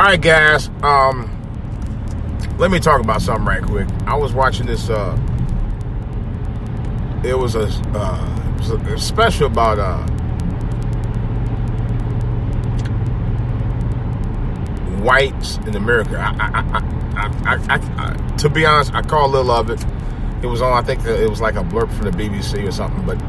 All right, guys. Um, let me talk about something right quick. I was watching this. Uh, it was a, uh, it was a special about uh, whites in America. I, I, I, to be honest, I caught a little of it. It was on. I think it was like a blurb from the BBC or something. But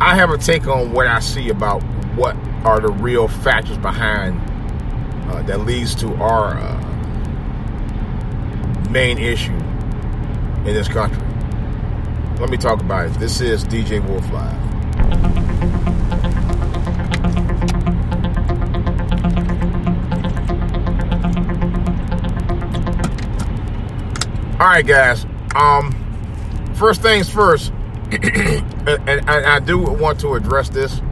I have a take on what I see about what are the real factors behind uh, that leads to our uh, main issue in this country. Let me talk about it. This is DJ Wolf Live. All right, guys. Um, first things first, and, and, I do want to address this.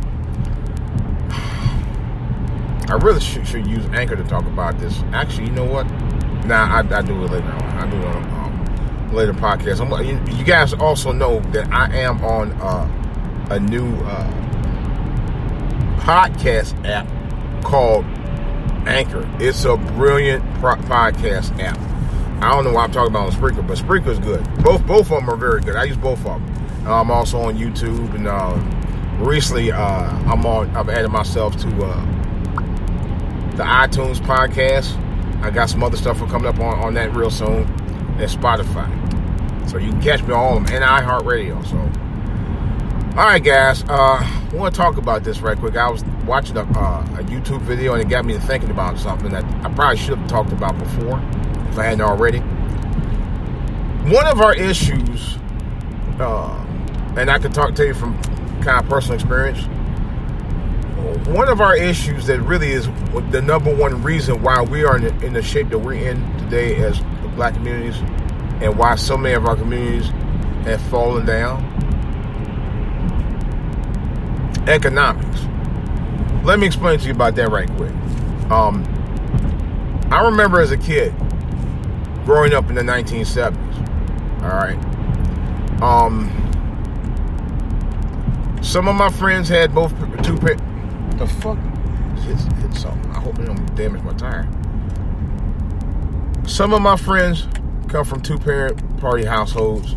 I really should, should, use Anchor to talk about this. Actually, you know what? Nah, I, I do it later on. I do it on um, later podcast. I'm, you, you, guys also know that I am on uh, a new uh, podcast app called Anchor. It's a brilliant pro- podcast app. I don't know why I'm talking about on Spreaker, but Spreaker's good. Both both of them are very good. I use both of them. Uh, I'm also on YouTube, and uh, recently I'm on. I've added myself to uh, the iTunes podcast. I got some other stuff coming up on, on that real soon, and Spotify. So you can catch me on all of them, and iHeartRadio. So, all right, guys. Uh, I want to talk about this right quick. I was watching a, uh, a YouTube video, and it got me thinking about something that I probably should have talked about before if I hadn't already. One of our issues, uh, and I can talk to you from kind of personal experience. One of our issues that really is the number one reason why we are in the, in the shape that we're in today as black communities, and why so many of our communities have fallen down. Economics. Let me explain to you about that right quick. Um, I remember as a kid, growing up in the 1970s. All right. Um, some of my friends had both two. The fuck? Hit, hit something. I hope it don't damage my tire. Some of my friends come from two parent party households,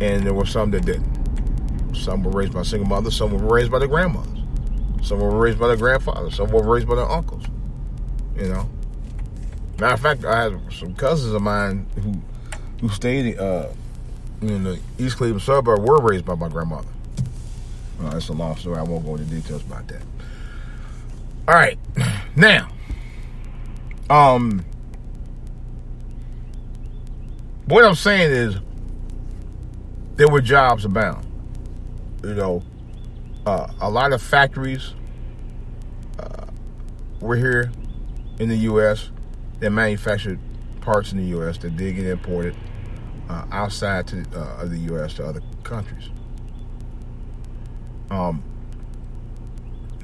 and there were some that didn't. Some were raised by single mothers, some were raised by their grandmothers, some were raised by their grandfathers, some were raised by their uncles. You know, Matter of fact, I had some cousins of mine who who stayed uh, in the East Cleveland suburb were raised by my grandmother. That's a long story. I won't go into details about that. All right, now, um, what I'm saying is there were jobs abound. You know, uh, a lot of factories uh, were here in the U.S that manufactured parts in the U.S. that did get imported uh, outside to, uh, of the U.S. to other countries. Um,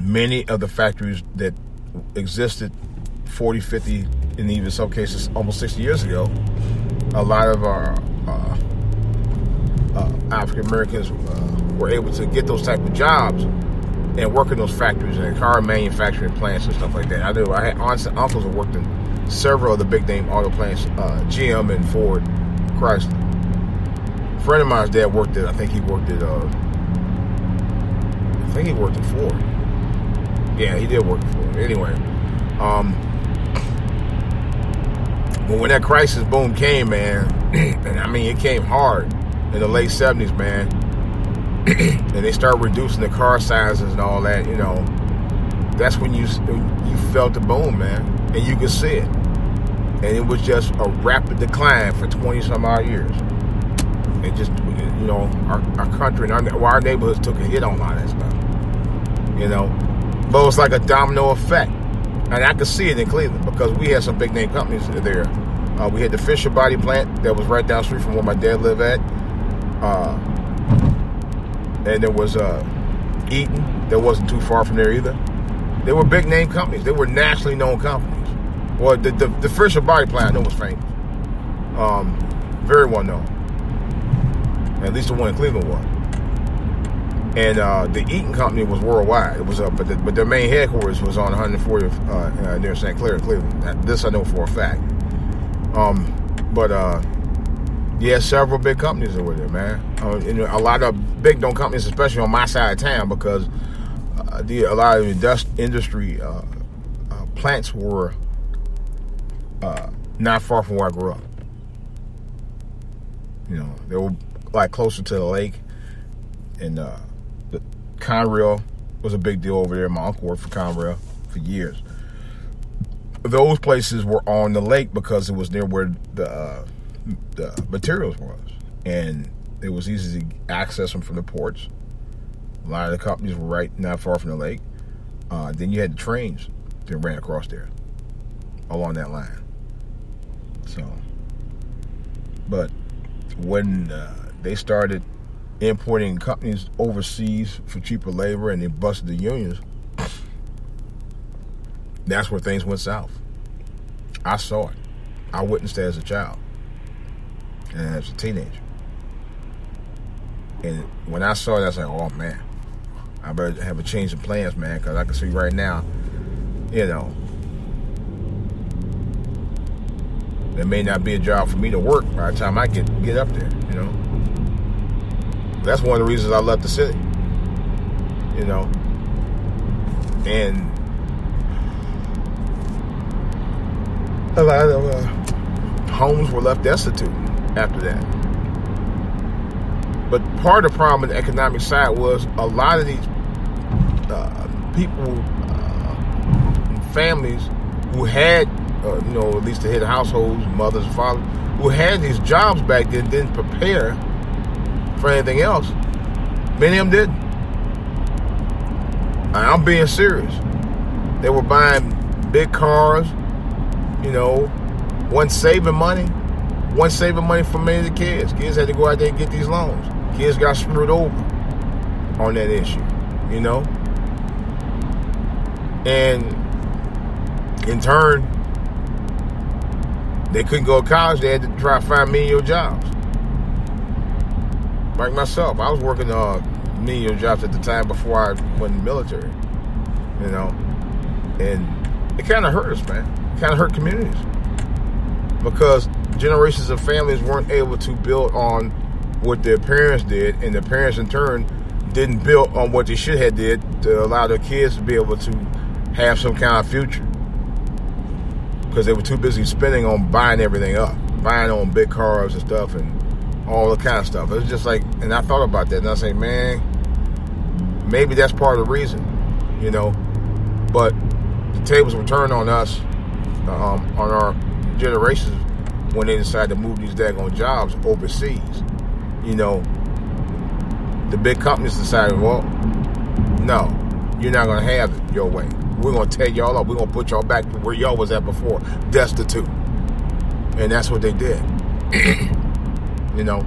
many of the factories that existed 40, 50, and even some cases almost 60 years ago, a lot of our uh, uh African Americans uh, were able to get those type of jobs and work in those factories and car manufacturing plants and stuff like that. I knew I had aunts and uncles who worked in several of the big name auto plants, uh, GM and Ford, Chrysler. A friend of mine's dad worked at, I think he worked at, uh, I think he worked at Ford. Yeah, he did work at Ford. Anyway, um, but when that crisis boom came, man, and I mean, it came hard in the late 70s, man, and they started reducing the car sizes and all that, you know, that's when you you felt the boom, man, and you could see it and it was just a rapid decline for 20 some odd years. It just, you know, our, our country and our, well, our neighborhoods took a hit on all that stuff. You know, but it was like a domino effect. And I could see it in Cleveland because we had some big name companies there. Uh, we had the Fisher Body Plant that was right down the street from where my dad lived at. Uh, and there was uh, Eaton that wasn't too far from there either. They were big name companies. They were nationally known companies. Well, the, the, the Fisher Body Plant I know was famous. Um, very well known. At least the one in Cleveland was. And uh, the Eaton Company was worldwide. It was up, but the, but their main headquarters was on 140th uh, uh, near St. Clair, Cleveland. This I know for a fact. Um, but uh, yeah, several big companies over there, man. Uh, a lot of big known companies, especially on my side of town, because uh, the, a lot of industry uh, plants were uh, not far from where I grew up. You know, they were like closer to the lake, and uh, Conrail was a big deal over there. My uncle worked for Conrail for years. Those places were on the lake because it was near where the uh, the materials was, and it was easy to access them from the ports. A lot of the companies were right not far from the lake. Uh, then you had the trains that ran across there along that line. So, but when uh, they started importing companies overseas for cheaper labor and they busted the unions, that's where things went south. I saw it. I witnessed it as a child and as a teenager. And when I saw it, I was like, oh man, I better have a change of plans, man, because I can see right now, you know, there may not be a job for me to work by the time I get get up there, you know. That's one of the reasons I left the city, you know. And a lot of uh, homes were left destitute after that. But part of the problem in the economic side was a lot of these uh, people, uh, families who had, uh, you know, at least the head of households, mothers, fathers, who had these jobs back then, didn't prepare for anything else. Many of them didn't. I'm being serious. They were buying big cars, you know, one saving money, one saving money for many of the kids. Kids had to go out there and get these loans. Kids got screwed over on that issue, you know? And in turn, they couldn't go to college. They had to try to find menial jobs. Like myself, I was working uh, menial jobs at the time before I went in the military, you know? And it kind of hurt us, man. It kind of hurt communities because generations of families weren't able to build on what their parents did, and the parents in turn didn't build on what they should have did to allow their kids to be able to have some kind of future because they were too busy spending on buying everything up, buying on big cars and stuff and all the kind of stuff. It was just like, and I thought about that, and I say, man, maybe that's part of the reason, you know. But the tables were turned on us, um, on our generations when they decide to move these daggone jobs overseas. You know, the big companies decided, well, no, you're not going to have it your way. We're going to tear y'all up. We're going to put y'all back where y'all was at before, destitute. And that's what they did. you know,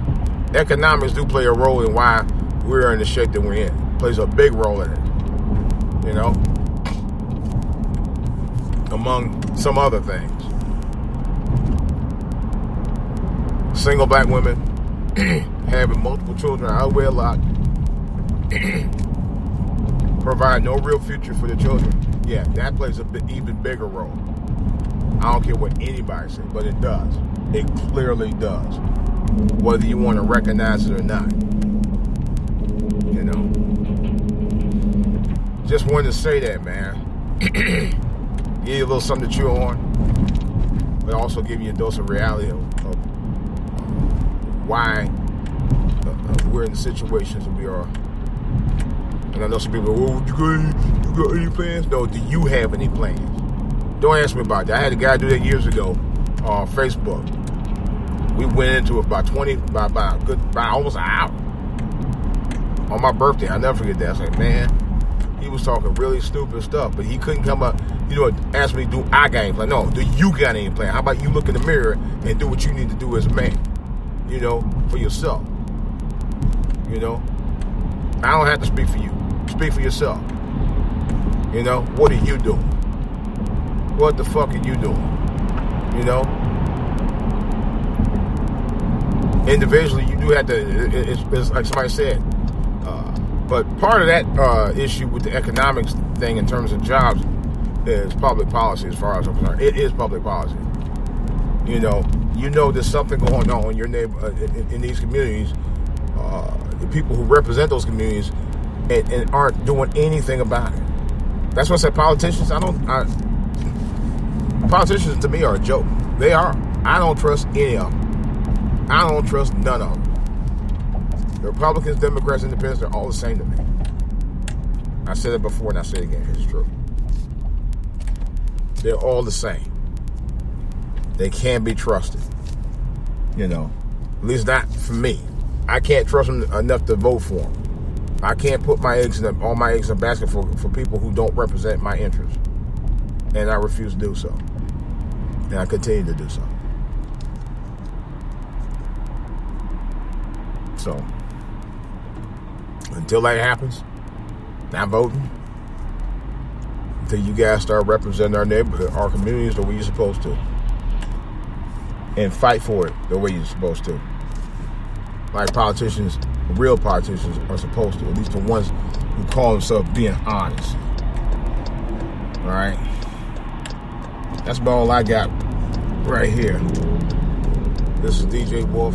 economics do play a role in why we're in the shape that we're in. It plays a big role in it. You know, among some other things. single black women having multiple children out of wedlock provide no real future for the children. Yeah, that plays a bit, even bigger role. I don't care what anybody says, but it does. It clearly does. Whether you want to recognize it or not. You know. Just wanted to say that, man. give you a little something to chew on, but also give you a dose of reality of, of um, why uh, uh, we're in the situations that we are. And I know some people, oh, you got, you got any plans? No, do you have any plans? Don't ask me about that. I had a guy do that years ago on Facebook. We went into it by 20, by, by, good, by almost an hour on my birthday. I never forget that. I was like, man, he was talking really stupid stuff, but he couldn't come up, you know, ask me, do I got any plan? No, do you got any plan? How about you look in the mirror and do what you need to do as a man? you know, for yourself. You know, I don't have to speak for you. Speak for yourself. You know, what are you doing? What the fuck are you doing? You know, individually, you do have to. It's, it's like somebody said, uh, But part of that uh, issue with the economics thing in terms of jobs is public policy, as far as I'm concerned. It is public policy. You know, you know there's something going on in your neighbor uh, in, in, these communities. Uh, the people who represent those communities and, and, aren't doing anything about it. That's what I said. Politicians, I don't. I, politicians to me are a joke. They are. I don't trust any of them. I don't trust none of them. The Republicans, Democrats, Independents, they're all the same to me. I said it before and I say it again. It's true. They're all the same. They can't be trusted. You know, at least not for me. I can't trust them enough to vote for them. I can't put my eggs in all my eggs in a basket for, for people who don't represent my interests. And I refuse to do so. And I continue to do so. So, until that happens, not voting. Until you guys start representing our neighborhood, our communities the way you're supposed to. And fight for it the way you're supposed to. Like politicians, real politicians are supposed to, at least the ones who call themselves being honest. Alright? That's about all I got right here. This is DJ Wolf.